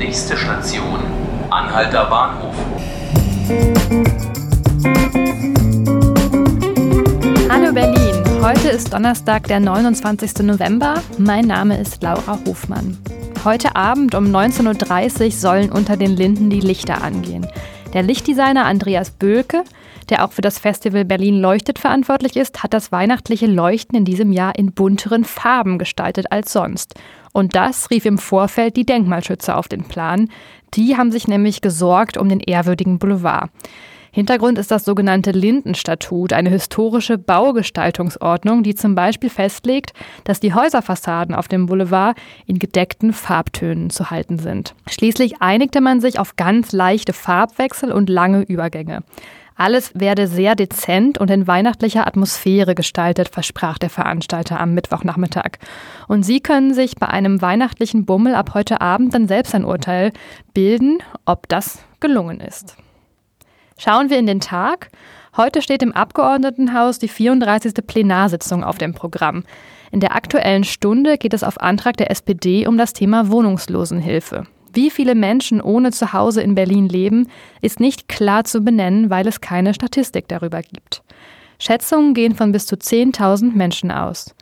Nächste Station, Anhalter Bahnhof. Hallo Berlin, heute ist Donnerstag, der 29. November. Mein Name ist Laura Hofmann. Heute Abend um 19.30 Uhr sollen unter den Linden die Lichter angehen. Der Lichtdesigner Andreas Böhlke, der auch für das Festival Berlin Leuchtet verantwortlich ist, hat das weihnachtliche Leuchten in diesem Jahr in bunteren Farben gestaltet als sonst. Und das rief im Vorfeld die Denkmalschützer auf den Plan. Die haben sich nämlich gesorgt um den ehrwürdigen Boulevard. Hintergrund ist das sogenannte Lindenstatut, eine historische Baugestaltungsordnung, die zum Beispiel festlegt, dass die Häuserfassaden auf dem Boulevard in gedeckten Farbtönen zu halten sind. Schließlich einigte man sich auf ganz leichte Farbwechsel und lange Übergänge. Alles werde sehr dezent und in weihnachtlicher Atmosphäre gestaltet, versprach der Veranstalter am Mittwochnachmittag. Und Sie können sich bei einem weihnachtlichen Bummel ab heute Abend dann selbst ein Urteil bilden, ob das gelungen ist. Schauen wir in den Tag. Heute steht im Abgeordnetenhaus die 34. Plenarsitzung auf dem Programm. In der aktuellen Stunde geht es auf Antrag der SPD um das Thema Wohnungslosenhilfe. Wie viele Menschen ohne Zuhause in Berlin leben, ist nicht klar zu benennen, weil es keine Statistik darüber gibt. Schätzungen gehen von bis zu 10.000 Menschen aus.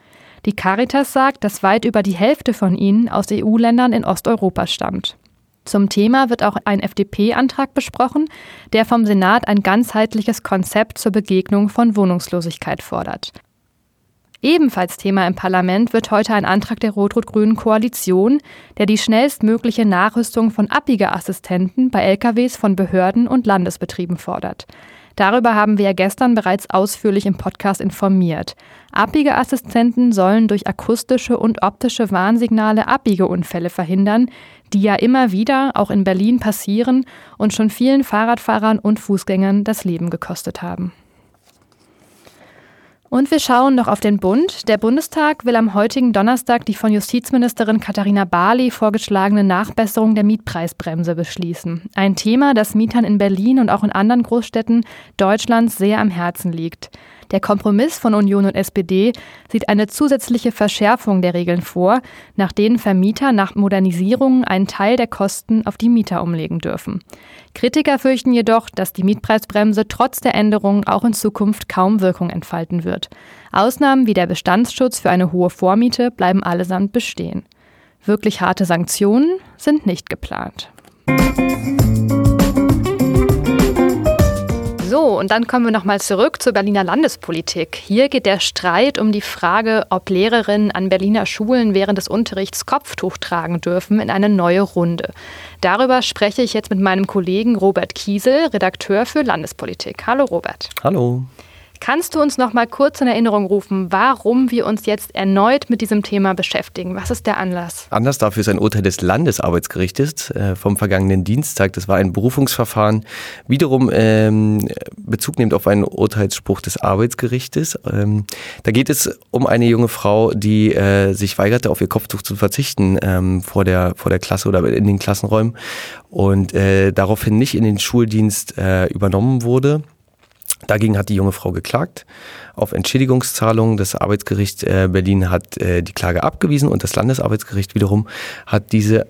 Die Caritas sagt, dass weit über die Hälfte von ihnen aus EU-Ländern in Osteuropa stammt. Zum Thema wird auch ein FDP-Antrag besprochen, der vom Senat ein ganzheitliches Konzept zur Begegnung von Wohnungslosigkeit fordert. Ebenfalls Thema im Parlament wird heute ein Antrag der rot-rot-grünen Koalition, der die schnellstmögliche Nachrüstung von Abbiegeassistenten bei LKWs von Behörden und Landesbetrieben fordert. Darüber haben wir ja gestern bereits ausführlich im Podcast informiert. Abbiegeassistenten sollen durch akustische und optische Warnsignale Abbiegeunfälle verhindern, die ja immer wieder auch in Berlin passieren und schon vielen Fahrradfahrern und Fußgängern das Leben gekostet haben. Und wir schauen noch auf den Bund. Der Bundestag will am heutigen Donnerstag die von Justizministerin Katharina Barley vorgeschlagene Nachbesserung der Mietpreisbremse beschließen. Ein Thema, das Mietern in Berlin und auch in anderen Großstädten Deutschlands sehr am Herzen liegt. Der Kompromiss von Union und SPD sieht eine zusätzliche Verschärfung der Regeln vor, nach denen Vermieter nach Modernisierungen einen Teil der Kosten auf die Mieter umlegen dürfen. Kritiker fürchten jedoch, dass die Mietpreisbremse trotz der Änderungen auch in Zukunft kaum Wirkung entfalten wird. Ausnahmen wie der Bestandsschutz für eine hohe Vormiete bleiben allesamt bestehen. Wirklich harte Sanktionen sind nicht geplant. So, und dann kommen wir nochmal zurück zur Berliner Landespolitik. Hier geht der Streit um die Frage, ob Lehrerinnen an Berliner Schulen während des Unterrichts Kopftuch tragen dürfen, in eine neue Runde. Darüber spreche ich jetzt mit meinem Kollegen Robert Kiesel, Redakteur für Landespolitik. Hallo Robert. Hallo. Kannst du uns noch mal kurz in Erinnerung rufen, warum wir uns jetzt erneut mit diesem Thema beschäftigen? Was ist der Anlass? Anlass dafür ist ein Urteil des Landesarbeitsgerichtes äh, vom vergangenen Dienstag. Das war ein Berufungsverfahren, wiederum ähm, Bezug nimmt auf einen Urteilsspruch des Arbeitsgerichtes. Ähm, da geht es um eine junge Frau, die äh, sich weigerte, auf ihr Kopftuch zu verzichten ähm, vor, der, vor der Klasse oder in den Klassenräumen und äh, daraufhin nicht in den Schuldienst äh, übernommen wurde. Dagegen hat die junge Frau geklagt auf Entschädigungszahlungen. Das Arbeitsgericht äh, Berlin hat äh, die Klage abgewiesen und das Landesarbeitsgericht wiederum hat diese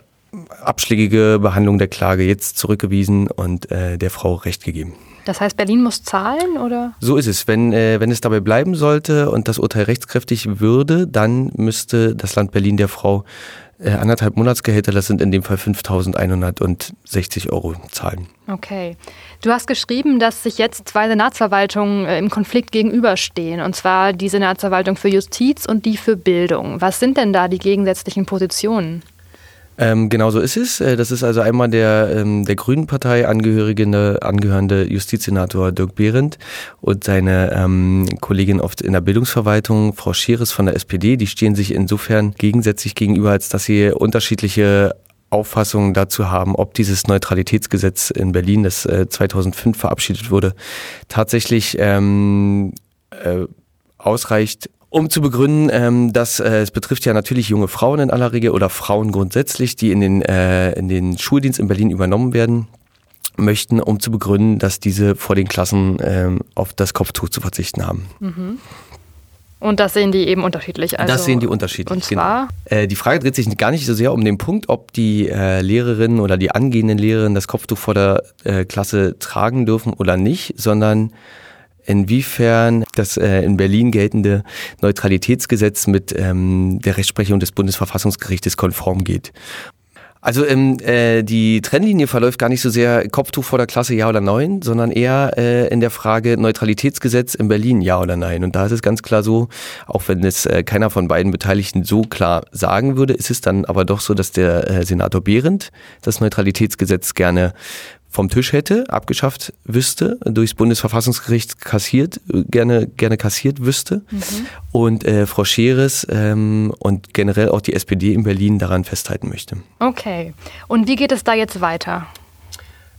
abschlägige Behandlung der Klage jetzt zurückgewiesen und äh, der Frau Recht gegeben. Das heißt, Berlin muss zahlen, oder? So ist es. Wenn, äh, wenn es dabei bleiben sollte und das Urteil rechtskräftig würde, dann müsste das Land Berlin der Frau äh, anderthalb Monatsgehälter, das sind in dem Fall 5.160 Euro zahlen. Okay. Du hast geschrieben, dass sich jetzt zwei Senatsverwaltungen äh, im Konflikt gegenüberstehen, und zwar die Senatsverwaltung für Justiz und die für Bildung. Was sind denn da die gegensätzlichen Positionen? Ähm, genau so ist es. Äh, das ist also einmal der, ähm, der Grünen Partei angehörige, angehörende Justizsenator Dirk Behrendt und seine ähm, Kollegin oft in der Bildungsverwaltung, Frau Scheres von der SPD. Die stehen sich insofern gegensätzlich gegenüber, als dass sie unterschiedliche Auffassungen dazu haben, ob dieses Neutralitätsgesetz in Berlin, das äh, 2005 verabschiedet wurde, tatsächlich ähm, äh, ausreicht, um zu begründen, ähm, dass äh, es betrifft ja natürlich junge Frauen in aller Regel oder Frauen grundsätzlich, die in den, äh, in den Schuldienst in Berlin übernommen werden möchten, um zu begründen, dass diese vor den Klassen ähm, auf das Kopftuch zu verzichten haben. Mhm. Und das sehen die eben unterschiedlich. Also, das sehen die unterschiedlich. Und zwar? Genau. Äh, die Frage dreht sich gar nicht so sehr um den Punkt, ob die äh, Lehrerinnen oder die angehenden Lehrerinnen das Kopftuch vor der äh, Klasse tragen dürfen oder nicht, sondern inwiefern das äh, in Berlin geltende Neutralitätsgesetz mit ähm, der Rechtsprechung des Bundesverfassungsgerichtes konform geht. Also ähm, äh, die Trennlinie verläuft gar nicht so sehr Kopftuch vor der Klasse ja oder nein, sondern eher äh, in der Frage Neutralitätsgesetz in Berlin ja oder nein. Und da ist es ganz klar so, auch wenn es äh, keiner von beiden Beteiligten so klar sagen würde, ist es dann aber doch so, dass der äh, Senator Behrendt das Neutralitätsgesetz gerne vom Tisch hätte, abgeschafft wüsste, durchs Bundesverfassungsgericht kassiert, gerne, gerne kassiert wüsste. Mhm. Und äh, Frau Scheres ähm, und generell auch die SPD in Berlin daran festhalten möchte. Okay. Und wie geht es da jetzt weiter?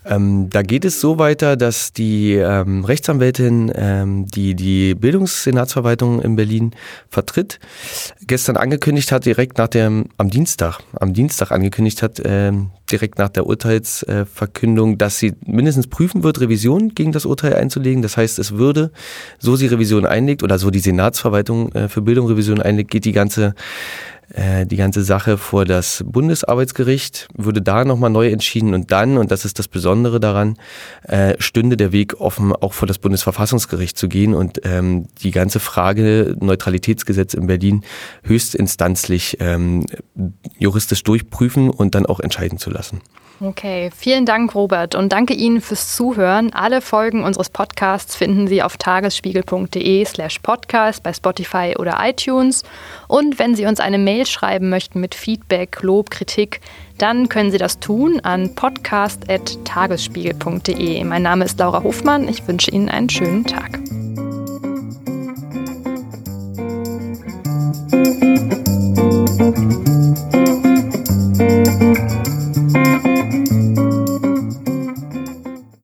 Ähm, da geht es so weiter, dass die ähm, Rechtsanwältin, ähm, die die Bildungssenatsverwaltung in Berlin vertritt, gestern angekündigt hat, direkt nach dem, am Dienstag, am Dienstag angekündigt hat, ähm, direkt nach der Urteilsverkündung, dass sie mindestens prüfen wird, Revision gegen das Urteil einzulegen. Das heißt, es würde, so sie Revision einlegt oder so die Senatsverwaltung äh, für Bildung Revision einlegt, geht die ganze äh, die ganze Sache vor das Bundesarbeitsgericht, würde da nochmal neu entschieden und dann, und das ist das Besondere daran, äh, stünde der Weg offen, auch vor das Bundesverfassungsgericht zu gehen und ähm, die ganze Frage Neutralitätsgesetz in Berlin höchstinstanzlich ähm, juristisch durchprüfen und dann auch entscheiden zu lassen. Okay, vielen Dank, Robert, und danke Ihnen fürs Zuhören. Alle Folgen unseres Podcasts finden Sie auf tagesspiegel.de/slash podcast bei Spotify oder iTunes. Und wenn Sie uns eine Mail schreiben möchten mit Feedback, Lob, Kritik, dann können Sie das tun an podcast.tagesspiegel.de. Mein Name ist Laura Hofmann. Ich wünsche Ihnen einen schönen Tag.